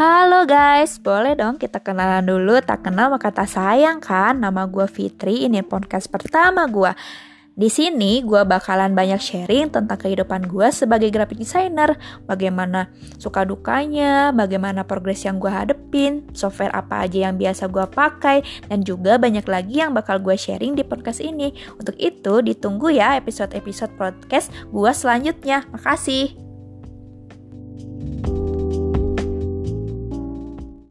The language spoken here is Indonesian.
Halo guys, boleh dong kita kenalan dulu Tak kenal maka tak sayang kan Nama gue Fitri, ini podcast pertama gue di sini gue bakalan banyak sharing tentang kehidupan gue sebagai graphic designer, bagaimana suka dukanya, bagaimana progres yang gue hadepin, software apa aja yang biasa gue pakai, dan juga banyak lagi yang bakal gue sharing di podcast ini. Untuk itu ditunggu ya episode-episode podcast gue selanjutnya. Makasih.